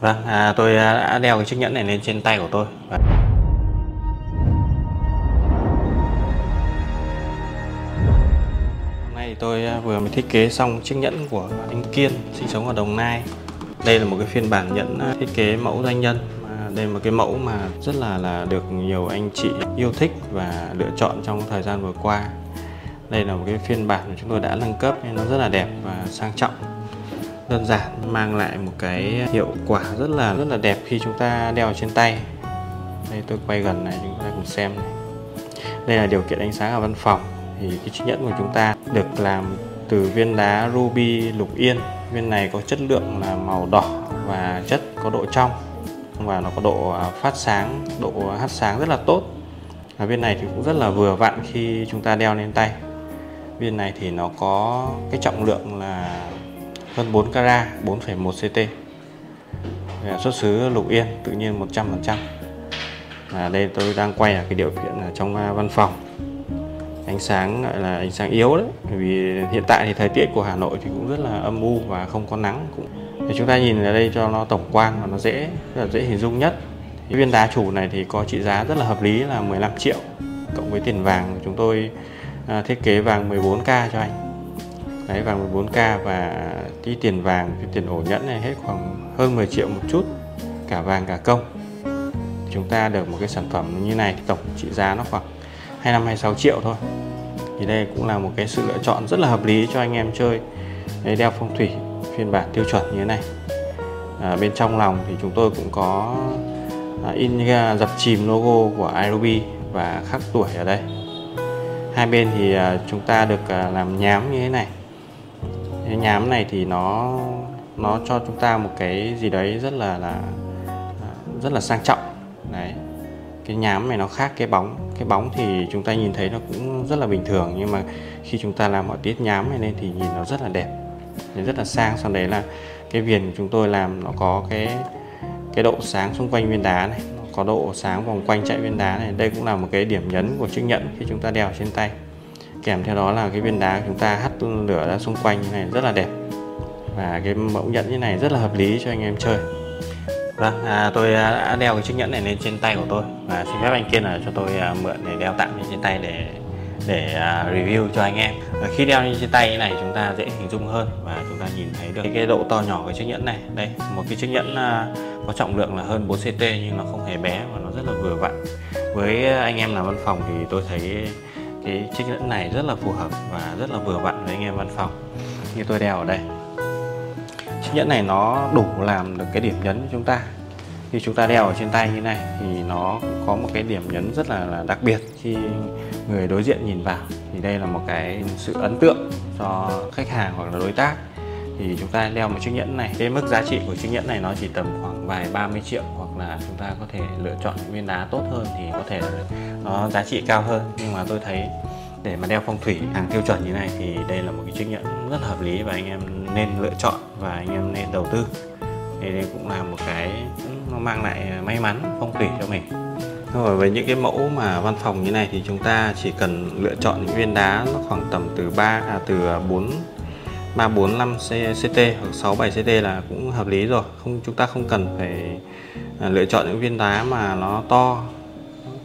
Vâng, à, tôi à, đã đeo cái chiếc nhẫn này lên trên tay của tôi. Vâng. Hôm nay thì tôi à, vừa mới thiết kế xong chiếc nhẫn của anh Kiên sinh sống ở Đồng Nai. Đây là một cái phiên bản nhẫn à, thiết kế mẫu doanh nhân. Đây là một cái mẫu mà rất là là được nhiều anh chị yêu thích và lựa chọn trong thời gian vừa qua. Đây là một cái phiên bản mà chúng tôi đã nâng cấp nên nó rất là đẹp và sang trọng đơn giản, mang lại một cái hiệu quả rất là rất là đẹp khi chúng ta đeo trên tay. Đây, tôi quay gần này, chúng ta cùng xem này. Đây là điều kiện ánh sáng ở văn phòng. Thì cái chiếc nhẫn của chúng ta được làm từ viên đá ruby lục yên. Viên này có chất lượng là màu đỏ và chất có độ trong. Và nó có độ à, phát sáng, độ hắt sáng rất là tốt. Và viên này thì cũng rất là vừa vặn khi chúng ta đeo lên tay. Viên này thì nó có cái trọng lượng là hơn 4 carat 4,1 CT xuất xứ Lục Yên tự nhiên 100% và đây tôi đang quay ở cái điều kiện ở trong à, văn phòng. Ánh sáng gọi là ánh sáng yếu đấy vì hiện tại thì thời tiết của Hà Nội thì cũng rất là âm u và không có nắng cũng. Thì chúng ta nhìn ở đây cho nó tổng quan và nó dễ rất là dễ hình dung nhất. Cái viên đá chủ này thì có trị giá rất là hợp lý là 15 triệu cộng với tiền vàng. Chúng tôi à, thiết kế vàng 14k cho anh đấy vàng 14k và cái tiền vàng cái tiền ổ nhẫn này hết khoảng hơn 10 triệu một chút cả vàng cả công. Chúng ta được một cái sản phẩm như này tổng trị giá nó khoảng 25 26 triệu thôi. Thì đây cũng là một cái sự lựa chọn rất là hợp lý cho anh em chơi đấy, đeo phong thủy phiên bản tiêu chuẩn như thế này. À, bên trong lòng thì chúng tôi cũng có à, in dập chìm logo của irobi và khắc tuổi ở đây. Hai bên thì à, chúng ta được à, làm nhám như thế này cái nhám này thì nó nó cho chúng ta một cái gì đấy rất là là, rất là sang trọng. Đấy. Cái nhám này nó khác cái bóng. Cái bóng thì chúng ta nhìn thấy nó cũng rất là bình thường, nhưng mà khi chúng ta làm họa tiết nhám này lên thì nhìn nó rất là đẹp, nhìn rất là sang. Sau đấy là cái viền của chúng tôi làm nó có cái cái độ sáng xung quanh viên đá này, nó có độ sáng vòng quanh chạy viên đá này. Đây cũng là một cái điểm nhấn của chiếc nhẫn khi chúng ta đeo trên tay kèm theo đó là cái viên đá chúng ta hắt lửa ra xung quanh như này rất là đẹp và cái mẫu nhẫn như này rất là hợp lý cho anh em chơi Vâng, à, tôi à, đã đeo cái chiếc nhẫn này lên trên tay của tôi và xin phép anh Kiên là cho tôi à, mượn để đeo tạm lên trên tay để để à, review cho anh em. Và khi đeo lên trên tay như này chúng ta dễ hình dung hơn và chúng ta nhìn thấy được cái, độ to nhỏ của chiếc nhẫn này. Đây, một cái chiếc nhẫn có trọng lượng là hơn 4 CT nhưng nó không hề bé và nó rất là vừa vặn. Với anh em làm văn phòng thì tôi thấy cái chiếc nhẫn này rất là phù hợp và rất là vừa vặn với anh em văn phòng. Như tôi đeo ở đây. Chiếc nhẫn này nó đủ làm được cái điểm nhấn của chúng ta. Khi chúng ta đeo ở trên tay như này thì nó có một cái điểm nhấn rất là, là đặc biệt khi người đối diện nhìn vào. Thì đây là một cái sự ấn tượng cho khách hàng hoặc là đối tác. Thì chúng ta đeo một chiếc nhẫn này. Cái mức giá trị của chiếc nhẫn này nó chỉ tầm khoảng vài 30 triệu hoặc là chúng ta có thể lựa chọn những viên đá tốt hơn thì có thể nó giá trị cao hơn. Nhưng mà tôi thấy để mà đeo phong thủy hàng tiêu chuẩn như này thì đây là một cái trách nhiệm rất hợp lý và anh em nên lựa chọn và anh em nên đầu tư. Thì đây cũng là một cái nó mang lại may mắn phong thủy cho mình. Rồi với những cái mẫu mà văn phòng như này thì chúng ta chỉ cần lựa chọn những viên đá nó khoảng tầm từ 3 à, từ à, 4 345 CT hoặc 67 CT là cũng hợp lý rồi. Không, chúng ta không cần phải à, lựa chọn những viên đá mà nó to.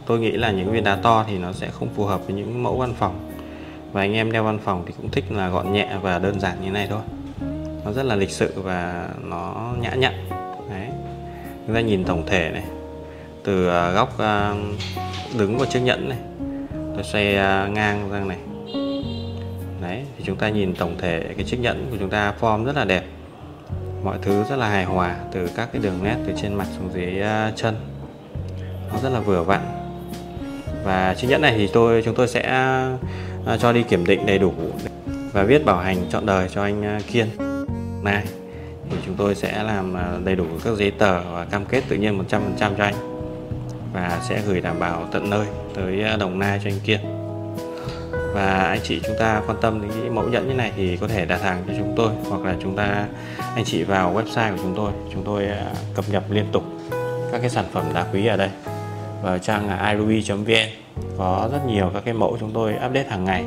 Tôi nghĩ là những viên đá to thì nó sẽ không phù hợp với những mẫu văn phòng. Và anh em đeo văn phòng thì cũng thích là gọn nhẹ và đơn giản như này thôi. Nó rất là lịch sự và nó nhã nhặn. Đấy. Chúng ta nhìn tổng thể này. Từ à, góc à, đứng của chiếc nhẫn này. Tôi xoay ngang sang này đấy, thì chúng ta nhìn tổng thể cái chiếc nhẫn của chúng ta form rất là đẹp. Mọi thứ rất là hài hòa, từ các cái đường nét từ trên mặt xuống dưới à, chân. Nó rất là vừa vặn. Và chiếc nhẫn này thì tôi, chúng tôi sẽ à, cho đi kiểm định đầy đủ và viết bảo hành trọn đời cho anh à, Kiên. Này, thì chúng tôi sẽ làm đầy đủ các giấy tờ và cam kết tự nhiên 100% cho anh. Và sẽ gửi đảm bảo tận nơi tới Đồng Nai cho anh Kiên và anh chị chúng ta quan tâm đến cái mẫu nhẫn như này thì có thể đặt hàng cho chúng tôi, hoặc là chúng ta, anh chị vào website của chúng tôi chúng tôi à, cập nhật liên tục các cái sản phẩm đá quý ở đây. Và trang irui vn, có rất nhiều các cái mẫu chúng tôi update hàng ngày.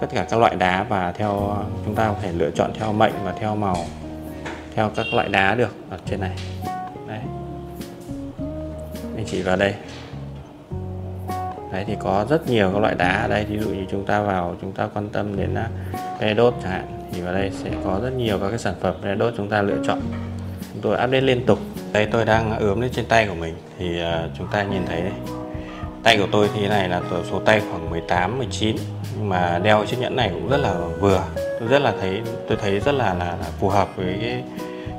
Tất cả các loại đá và theo à, chúng ta có thể lựa chọn theo mệnh và theo màu, theo các loại đá được ở trên này. Anh chị vào đây đấy thì có rất nhiều các loại đá ở đây. Ví dụ như chúng ta vào chúng ta quan tâm đến à, red đốt chẳng hạn thì vào đây sẽ có rất nhiều các cái sản phẩm red đốt chúng ta lựa chọn. Chúng tôi update liên tục. Đây tôi đang ướm lên trên tay của mình. Thì uh, chúng ta nhìn thấy đây. Tay của tôi thì này là số tay khoảng 18 19 nhưng mà đeo chiếc nhẫn này cũng rất là vừa. Tôi rất là thấy tôi thấy rất là là, là phù hợp với cái,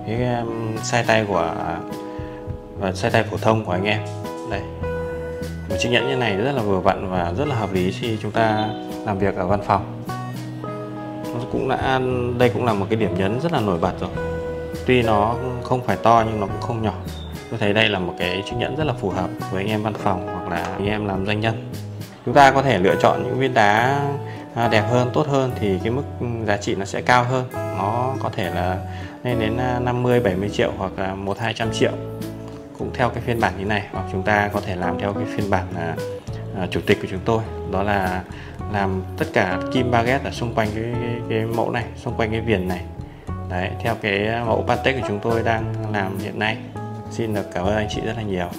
cái um, size tay của à, và size tay phổ thông của anh em. Đây một chiếc nhẫn như này rất là vừa vặn và rất là hợp lý khi chúng ta làm việc ở văn phòng. Nó cũng đã, đây cũng là một cái điểm nhấn rất là nổi bật rồi. Tuy nó không phải to nhưng nó cũng không nhỏ. Tôi thấy đây là một cái chiếc nhẫn rất là phù hợp với anh em văn phòng hoặc là anh em làm doanh nhân. Chúng ta có thể lựa chọn những viên đá à, đẹp hơn, tốt hơn thì cái mức giá trị nó sẽ cao hơn. Nó có thể là lên đến à, 50 70 triệu hoặc là một hai trăm triệu cũng theo cái phiên bản như này hoặc chúng ta có thể làm theo cái phiên bản là chủ tịch của chúng tôi. Đó là làm tất cả kim baguette ở xung quanh cái, cái, cái mẫu này xung quanh cái viền này. Đấy theo cái mẫu pate của chúng tôi đang làm hiện nay. Xin được cảm ơn anh chị rất là nhiều.